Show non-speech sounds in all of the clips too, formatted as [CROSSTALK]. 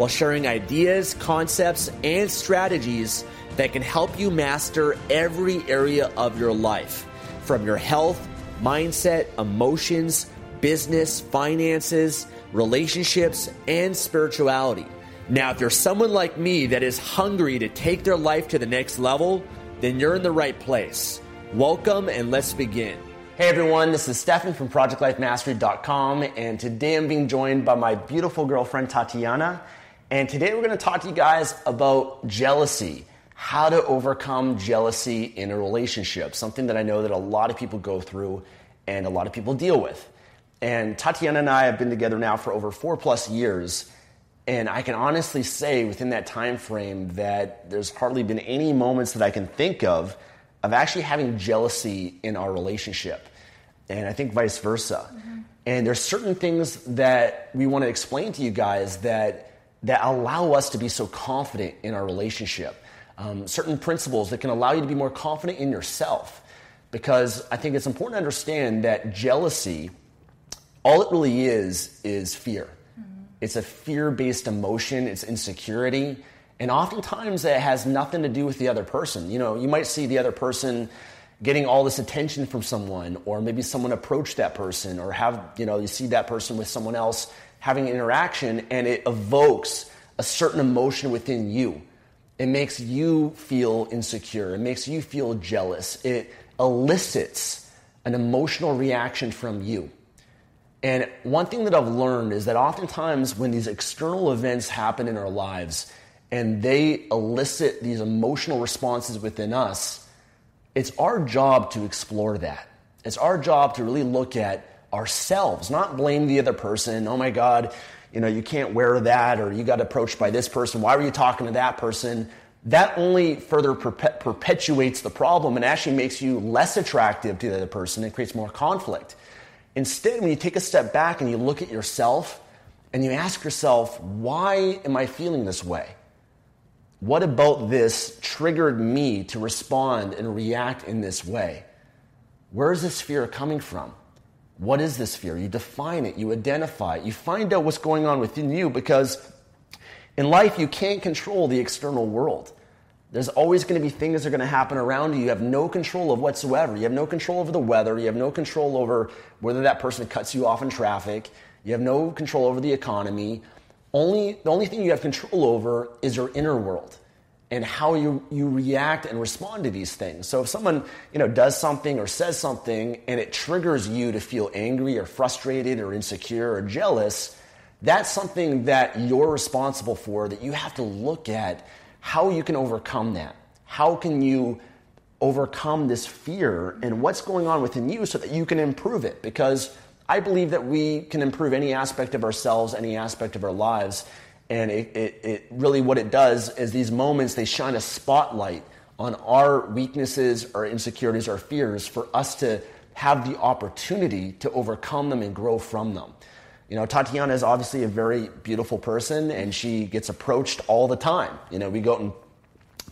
while sharing ideas, concepts, and strategies that can help you master every area of your life from your health, mindset, emotions, business, finances, relationships, and spirituality. Now, if you're someone like me that is hungry to take their life to the next level, then you're in the right place. Welcome and let's begin. Hey everyone, this is Stefan from ProjectLifeMastery.com, and today I'm being joined by my beautiful girlfriend Tatiana. And today we're going to talk to you guys about jealousy, how to overcome jealousy in a relationship, something that I know that a lot of people go through and a lot of people deal with. And Tatiana and I have been together now for over four plus years. And I can honestly say within that time frame that there's hardly been any moments that I can think of of actually having jealousy in our relationship. And I think vice versa. Mm-hmm. And there's certain things that we want to explain to you guys that that allow us to be so confident in our relationship. Um, certain principles that can allow you to be more confident in yourself. Because I think it's important to understand that jealousy, all it really is, is fear. Mm-hmm. It's a fear based emotion, it's insecurity. And oftentimes it has nothing to do with the other person. You know, you might see the other person getting all this attention from someone, or maybe someone approach that person, or have, you know, you see that person with someone else having an interaction and it evokes a certain emotion within you. It makes you feel insecure. It makes you feel jealous. It elicits an emotional reaction from you. And one thing that I've learned is that oftentimes when these external events happen in our lives and they elicit these emotional responses within us, it's our job to explore that. It's our job to really look at ourselves, not blame the other person. Oh my God, you know, you can't wear that, or you got approached by this person. Why were you talking to that person? That only further perpetuates the problem and actually makes you less attractive to the other person. It creates more conflict. Instead, when you take a step back and you look at yourself and you ask yourself, why am I feeling this way? What about this triggered me to respond and react in this way? Where is this fear coming from? What is this fear? You define it, you identify it, you find out what's going on within you because in life you can't control the external world. There's always going to be things that are going to happen around you you have no control of whatsoever. You have no control over the weather. You have no control over whether that person cuts you off in traffic. You have no control over the economy. Only, the only thing you have control over is your inner world and how you, you react and respond to these things. So if someone, you know, does something or says something and it triggers you to feel angry or frustrated or insecure or jealous, that's something that you're responsible for that you have to look at how you can overcome that. How can you overcome this fear and what's going on within you so that you can improve it? Because I believe that we can improve any aspect of ourselves, any aspect of our lives and it, it, it, really, what it does is these moments, they shine a spotlight on our weaknesses, our insecurities, our fears for us to have the opportunity to overcome them and grow from them. You know, Tatiana is obviously a very beautiful person and she gets approached all the time. You know, we go in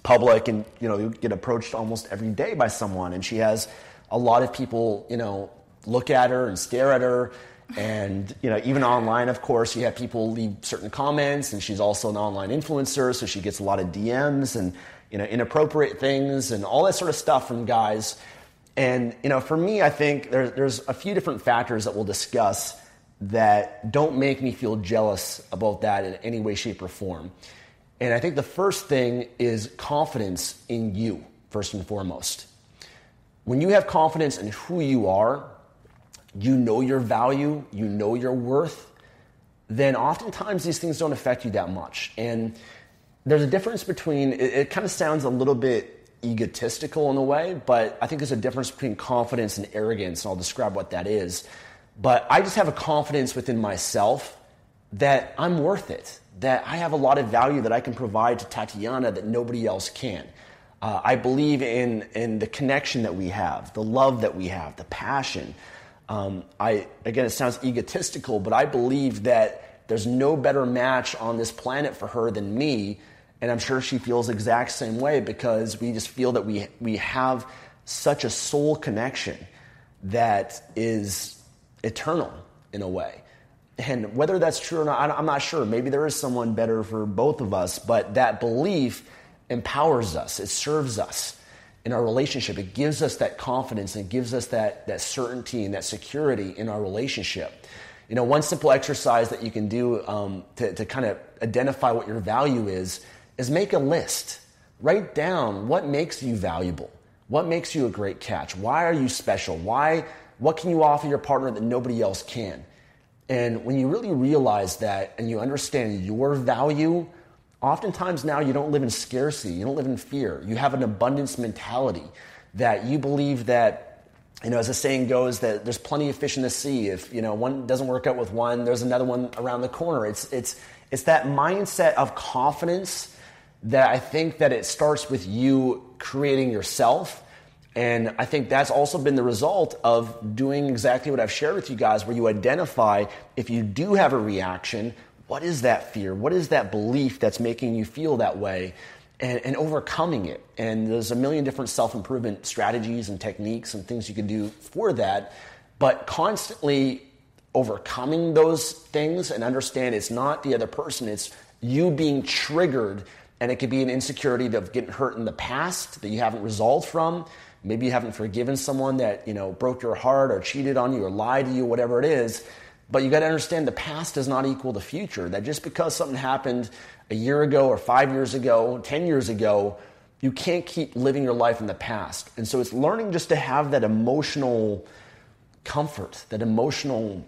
public and, you know, you get approached almost every day by someone and she has a lot of people, you know, look at her and stare at her and you know, even online, of course, you have people leave certain comments, and she's also an online influencer, so she gets a lot of DMs and you know, inappropriate things and all that sort of stuff from guys. And you know, for me, I think there's there's a few different factors that we'll discuss that don't make me feel jealous about that in any way, shape, or form. And I think the first thing is confidence in you, first and foremost. When you have confidence in who you are, you know your value, you know your worth, then oftentimes these things don't affect you that much. And there's a difference between, it, it kind of sounds a little bit egotistical in a way, but I think there's a difference between confidence and arrogance, and I'll describe what that is. But I just have a confidence within myself that I'm worth it, that I have a lot of value that I can provide to Tatiana that nobody else can. Uh, I believe in, in the connection that we have, the love that we have, the passion. Um, I, again, it sounds egotistical, but I believe that there's no better match on this planet for her than me. And I'm sure she feels the exact same way because we just feel that we, we have such a soul connection that is eternal in a way. And whether that's true or not, I'm not sure. Maybe there is someone better for both of us, but that belief empowers us, it serves us in our relationship. It gives us that confidence and gives us that, that certainty and that security in our relationship. You know, one simple exercise that you can do um, to, to kind of identify what your value is is make a list. Write down what makes you valuable. What makes you a great catch? Why are you special? Why, what can you offer your partner that nobody else can? And when you really realize that and you understand your value, Oftentimes now you don't live in scarcity, you don't live in fear. You have an abundance mentality that you believe that, you know, as the saying goes, that there's plenty of fish in the sea. If, you know, one doesn't work out with one, there's another one around the corner. It's, it's, it's that mindset of confidence that I think that it starts with you creating yourself. And I think that's also been the result of doing exactly what I've shared with you guys, where you identify if you do have a reaction, what is that fear? What is that belief that's making you feel that way? And, and overcoming it. And there's a million different self improvement strategies and techniques and things you can do for that. But constantly overcoming those things and understand it's not the other person, it's you being triggered. And it could be an insecurity of getting hurt in the past that you haven't resolved from. Maybe you haven't forgiven someone that, you know, broke your heart or cheated on you or lied to you, whatever it is but you got to understand the past does not equal the future. That just because something happened a year ago or five years ago, 10 years ago, you can't keep living your life in the past. And so it's learning just to have that emotional comfort, that emotional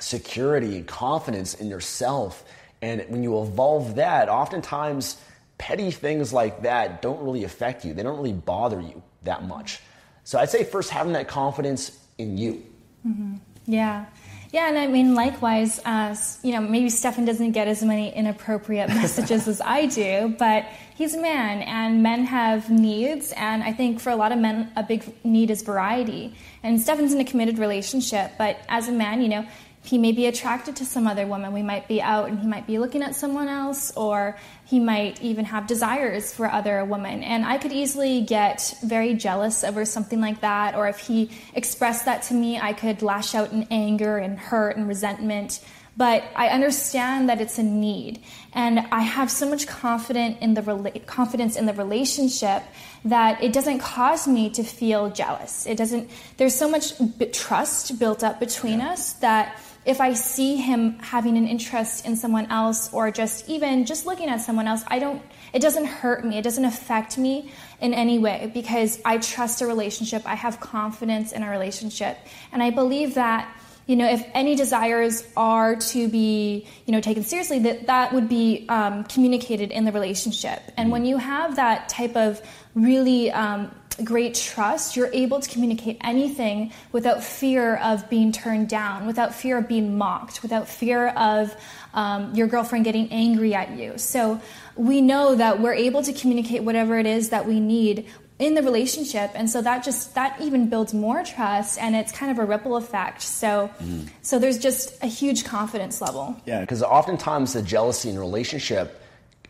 security and confidence in yourself. And when you evolve that, oftentimes petty things like that don't really affect you, they don't really bother you that much. So I'd say first having that confidence in you. Mm-hmm. Yeah. Yeah, and I mean, likewise, uh, you know, maybe Stefan doesn't get as many inappropriate [LAUGHS] messages as I do, but he's a man, and men have needs, and I think for a lot of men, a big need is variety. And Stefan's in a committed relationship, but as a man, you know, he may be attracted to some other woman. We might be out and he might be looking at someone else, or he might even have desires for other women. And I could easily get very jealous over something like that, or if he expressed that to me, I could lash out in anger and hurt and resentment. But I understand that it's a need, and I have so much confidence in the rela- confidence in the relationship that it doesn't cause me to feel jealous. It doesn't. There's so much trust built up between us that if I see him having an interest in someone else or just even just looking at someone else, I don't it doesn't hurt me. It doesn't affect me in any way because I trust a relationship. I have confidence in a relationship. And I believe that you know, if any desires are to be, you know, taken seriously, that that would be um, communicated in the relationship. And when you have that type of really um, great trust, you're able to communicate anything without fear of being turned down, without fear of being mocked, without fear of um, your girlfriend getting angry at you. So we know that we're able to communicate whatever it is that we need in the relationship and so that just that even builds more trust and it's kind of a ripple effect so mm. so there's just a huge confidence level yeah because oftentimes the jealousy in a relationship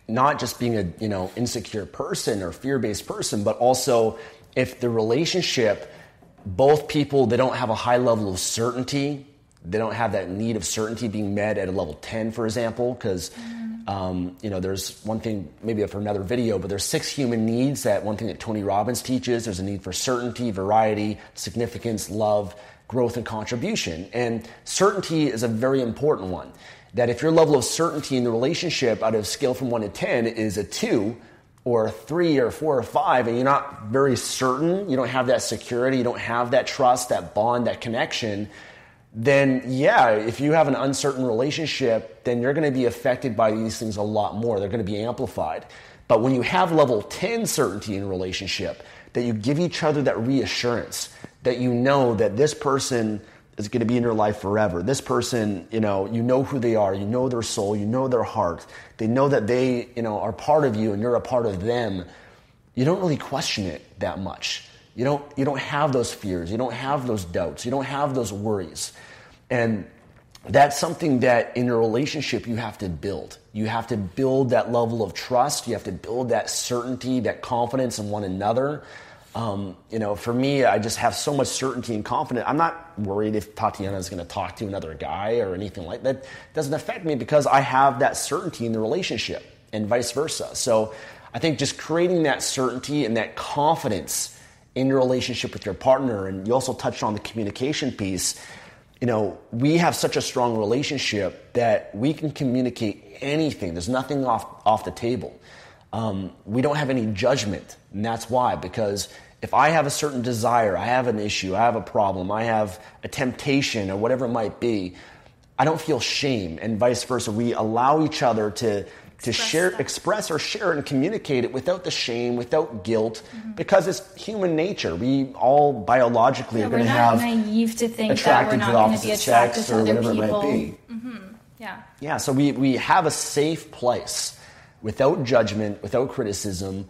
not just being a you know insecure person or fear-based person but also if the relationship both people they don't have a high level of certainty they don't have that need of certainty being met at a level 10 for example because um, you know there's one thing maybe for another video but there's six human needs that one thing that tony robbins teaches. There's a need for certainty variety significance love growth and contribution. And certainty is a very important one that if your level of certainty in the relationship out of a scale from one to 10 is a two, or a three or four or five, and you're not very certain, you don't have that security, you don't have that trust, that bond, that connection, then yeah, if you have an uncertain relationship, then you're going to be affected by these things a lot more. They're going to be amplified. But when you have level 10 certainty in a relationship, that you give each other that reassurance, that you know that this person is going to be in your life forever. This person, you know, you know who they are, you know their soul, you know their heart. They know that they, you know, are part of you and you're a part of them. You don't really question it that much. You don't you don't have those fears, you don't have those doubts, you don't have those worries. And that's something that in a relationship you have to build. You have to build that level of trust, you have to build that certainty, that confidence in one another. Um, you know, for me, I just have so much certainty and confidence. I'm not worried if Tatiana is going to talk to another guy or anything like that. It doesn't affect me because I have that certainty in the relationship and vice versa. So I think just creating that certainty and that confidence in your relationship with your partner, and you also touched on the communication piece. You know, we have such a strong relationship that we can communicate anything. There's nothing off off the table. Um, we don't have any judgment, and that's why because if I have a certain desire, I have an issue, I have a problem, I have a temptation, or whatever it might be, I don't feel shame, and vice versa. We allow each other to to express share, that. express or share and communicate it without the shame, without guilt, mm-hmm. because it's human nature. We all biologically yeah, are going to have naive to think that we're not going to be attracted to other people. Mm-hmm. Yeah. Yeah. So we we have a safe place, without judgment, without criticism,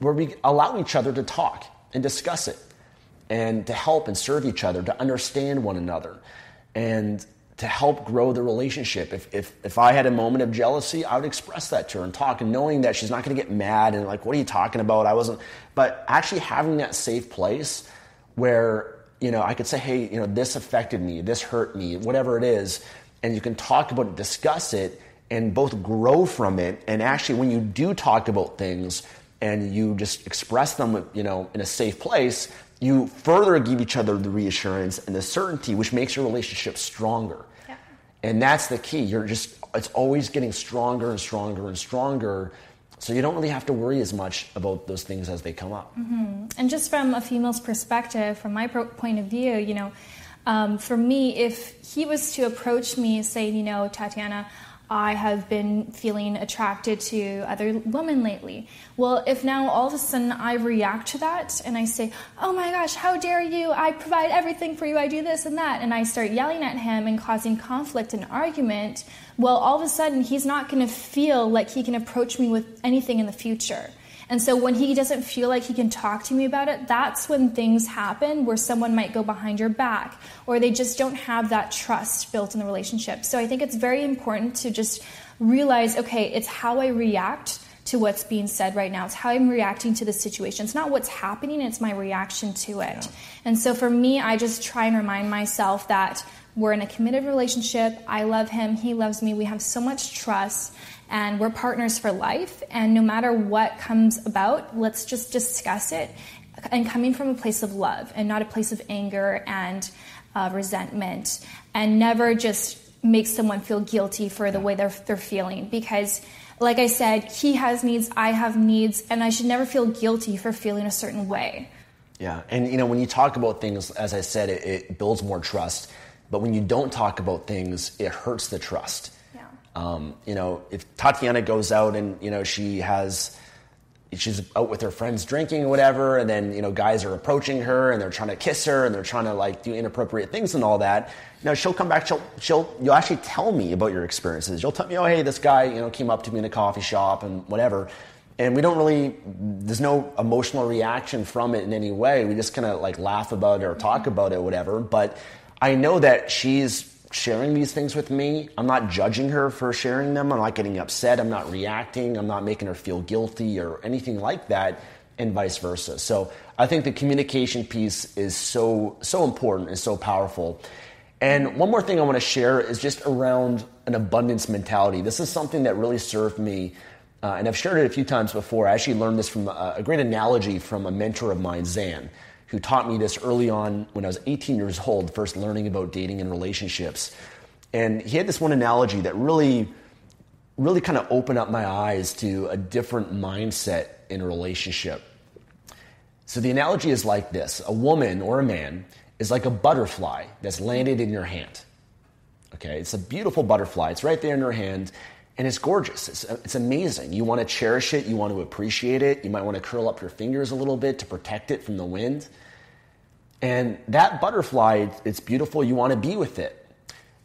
where we allow each other to talk and discuss it and to help and serve each other, to understand one another, and to help grow the relationship. If, if, if I had a moment of jealousy, I would express that to her and talk, and knowing that she's not going to get mad and like, what are you talking about? I wasn't. But actually having that safe place where, you know, I could say, hey, you know, this affected me, this hurt me, whatever it is, and you can talk about it, discuss it, and both grow from it. And actually, when you do talk about things, and you just express them, you know, in a safe place, you further give each other the reassurance and the certainty, which makes your relationship stronger. Yeah. And that's the key. You're just, it's always getting stronger and stronger and stronger. So you don't really have to worry as much about those things as they come up. Mm-hmm. And just from a female's perspective, from my pro- point of view, you know, um, for me, if he was to approach me saying, you know, Tatiana, I have been feeling attracted to other women lately. Well, if now all of a sudden I react to that and I say, oh my gosh, how dare you? I provide everything for you, I do this and that, and I start yelling at him and causing conflict and argument, well, all of a sudden he's not going to feel like he can approach me with anything in the future. And so when he doesn't feel like he can talk to me about it, that's when things happen where someone might go behind your back or they just don't have that trust built in the relationship. So I think it's very important to just realize okay, it's how I react to what's being said right now. It's how I'm reacting to the situation. It's not what's happening, it's my reaction to it. Yeah. And so for me, I just try and remind myself that we're in a committed relationship. I love him, he loves me. We have so much trust and we're partners for life. And no matter what comes about, let's just discuss it and coming from a place of love and not a place of anger and uh, resentment, and never just make someone feel guilty for the way they're, they're feeling because like I said, he has needs, I have needs, and I should never feel guilty for feeling a certain way. Yeah, and you know, when you talk about things, as I said, it, it builds more trust. But when you don't talk about things, it hurts the trust. Um, you know, if Tatiana goes out and you know she has she's out with her friends drinking or whatever, and then you know guys are approaching her and they're trying to kiss her and they're trying to like do inappropriate things and all that. You know, she'll come back. She'll she'll you'll actually tell me about your experiences. You'll tell me, oh hey, this guy you know came up to me in a coffee shop and whatever. And we don't really, there's no emotional reaction from it in any way. We just kind of like laugh about it or talk about it, or whatever. But I know that she's sharing these things with me. I'm not judging her for sharing them. I'm not getting upset. I'm not reacting. I'm not making her feel guilty or anything like that, and vice versa. So I think the communication piece is so so important and so powerful. And one more thing I want to share is just around an abundance mentality. This is something that really served me. Uh, and I've shared it a few times before. I actually learned this from a, a great analogy from a mentor of mine, Zan who taught me this early on when I was 18 years old, first learning about dating and relationships. And he had this one analogy that really, really kind of opened up my eyes to a different mindset in a relationship. So the analogy is like this a woman or a man is like a butterfly that's landed in your hand. Okay, it's a beautiful butterfly, it's right there in your hand. And it's gorgeous. It's, it's amazing. You want to cherish it. You want to appreciate it. You might want to curl up your fingers a little bit to protect it from the wind. And that butterfly, it's beautiful. You want to be with it.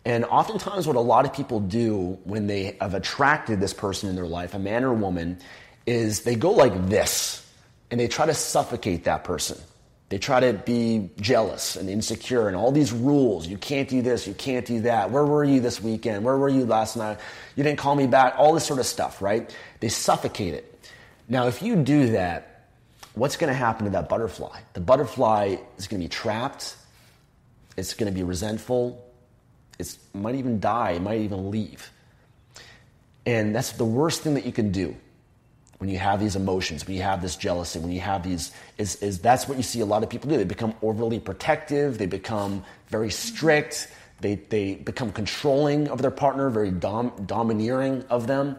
And oftentimes, what a lot of people do when they have attracted this person in their life, a man or a woman, is they go like this and they try to suffocate that person. They try to be jealous and insecure and all these rules. You can't do this, you can't do that. Where were you this weekend? Where were you last night? You didn't call me back. All this sort of stuff, right? They suffocate it. Now, if you do that, what's going to happen to that butterfly? The butterfly is going to be trapped. It's going to be resentful. It might even die. It might even leave. And that's the worst thing that you can do when you have these emotions, when you have this jealousy, when you have these, is, is that's what you see a lot of people do. They become overly protective, they become very strict, they, they become controlling of their partner, very dom, domineering of them.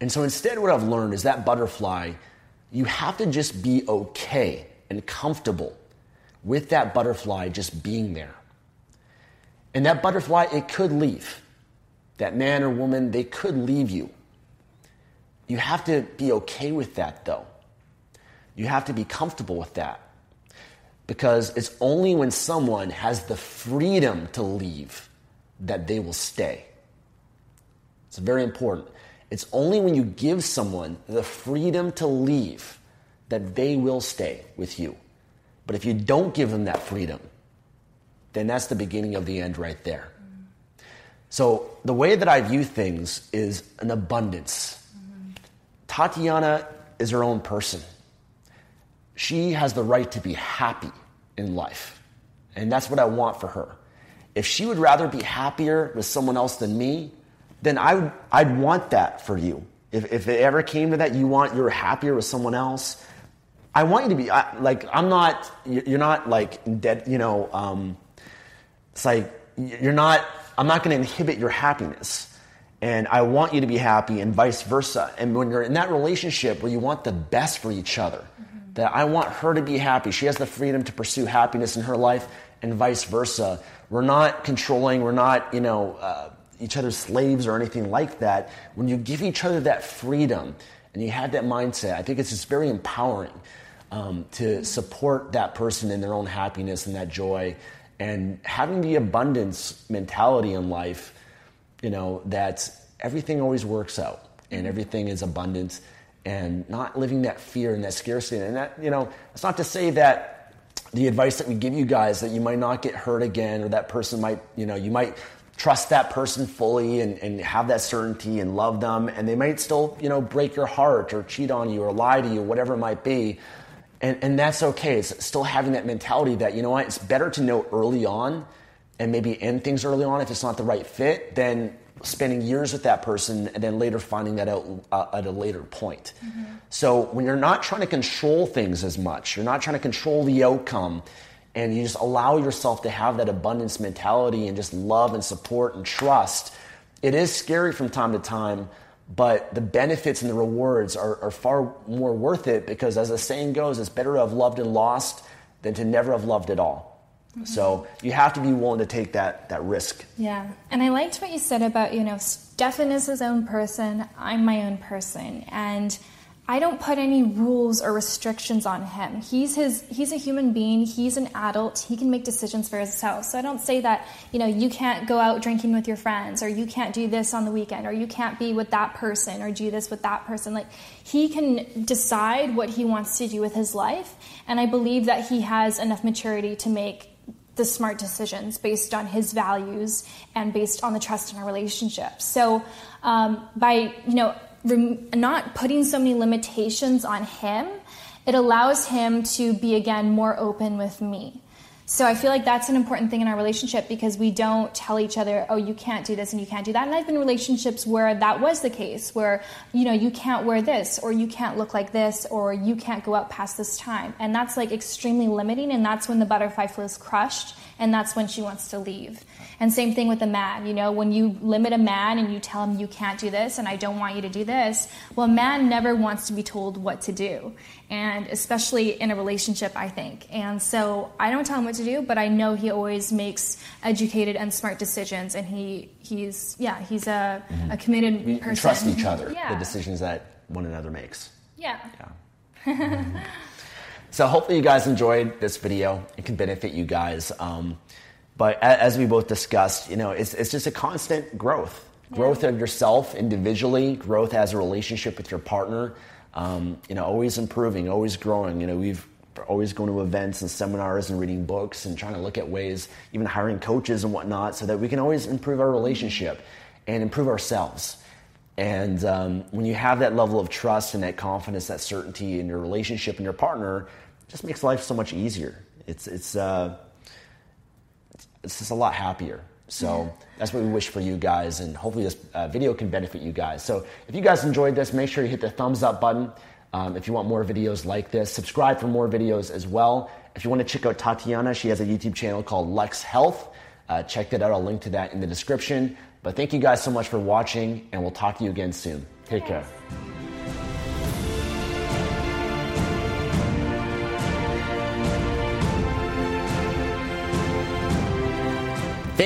And so instead, what I've learned is that butterfly, you have to just be okay and comfortable with that butterfly just being there. And that butterfly, it could leave. That man or woman, they could leave you. You have to be okay with that, though. You have to be comfortable with that. Because it's only when someone has the freedom to leave that they will stay. It's very important. It's only when you give someone the freedom to leave that they will stay with you. But if you don't give them that freedom, then that's the beginning of the end right there. So, the way that I view things is an abundance. Tatiana is her own person. She has the right to be happy in life. And that's what I want for her. If she would rather be happier with someone else than me, then I would, I'd want that for you. If, if it ever came to that, you want you're happier with someone else. I want you to be I, like I'm not. You're not like dead. You know, um, it's like you're not. I'm not going to inhibit your happiness and I want you to be happy, and vice versa. And when you're in that relationship where you want the best for each other, mm-hmm. that I want her to be happy, she has the freedom to pursue happiness in her life, and vice versa. We're not controlling, we're not, you know, uh, each other's slaves or anything like that. When you give each other that freedom and you have that mindset, I think it's just very empowering um, to support that person in their own happiness and that joy. And having the abundance mentality in life you know, that everything always works out and everything is abundant and not living that fear and that scarcity. And that, you know, it's not to say that the advice that we give you guys that you might not get hurt again or that person might, you know, you might trust that person fully and, and have that certainty and love them and they might still, you know, break your heart or cheat on you or lie to you, whatever it might be. And, and that's okay. It's still having that mentality that, you know what, it's better to know early on and maybe end things early on if it's not the right fit than spending years with that person and then later finding that out uh, at a later point. Mm-hmm. So when you're not trying to control things as much, you're not trying to control the outcome, and you just allow yourself to have that abundance mentality and just love and support and trust, it is scary from time to time. But the benefits and the rewards are, are far more worth it because, as the saying goes, it's better to have loved and lost than to never have loved at all. Mm-hmm. So you have to be willing to take that that risk. Yeah, and I liked what you said about you know Stefan is his own person, I'm my own person, and I don't put any rules or restrictions on him. He's his he's a human being, he's an adult, he can make decisions for himself. So I don't say that, you know, you can't go out drinking with your friends or you can't do this on the weekend or you can't be with that person or do this with that person. Like he can decide what he wants to do with his life, and I believe that he has enough maturity to make the smart decisions based on his values and based on the trust in our relationship. So, um, by you know rem- not putting so many limitations on him, it allows him to be again more open with me. So I feel like that's an important thing in our relationship because we don't tell each other, "Oh, you can't do this and you can't do that." And I've been in relationships where that was the case, where you know you can't wear this or you can't look like this or you can't go out past this time, and that's like extremely limiting. And that's when the butterfly feels crushed and that's when she wants to leave. And same thing with a man. You know, when you limit a man and you tell him you can't do this and I don't want you to do this, well, a man never wants to be told what to do. And especially in a relationship, I think. And so I don't tell him what to do, but I know he always makes educated and smart decisions. And he, he's, yeah, he's a, mm-hmm. a committed we, person. We trust each other, yeah. the decisions that one another makes. Yeah. Yeah. [LAUGHS] so hopefully you guys enjoyed this video. It can benefit you guys. Um, but as we both discussed, you know, it's, it's just a constant growth. Growth yeah. of yourself individually, growth as a relationship with your partner. Um, you know, always improving, always growing. You know, we've always going to events and seminars and reading books and trying to look at ways, even hiring coaches and whatnot, so that we can always improve our relationship and improve ourselves. And um, when you have that level of trust and that confidence, that certainty in your relationship and your partner, just makes life so much easier. It's it's uh, it's just a lot happier. So that's what we wish for you guys, and hopefully this uh, video can benefit you guys. So if you guys enjoyed this, make sure you hit the thumbs up button. Um, if you want more videos like this, subscribe for more videos as well. If you want to check out Tatiana, she has a YouTube channel called Lux Health. Uh, check that out. I'll link to that in the description. But thank you guys so much for watching, and we'll talk to you again soon. Take care.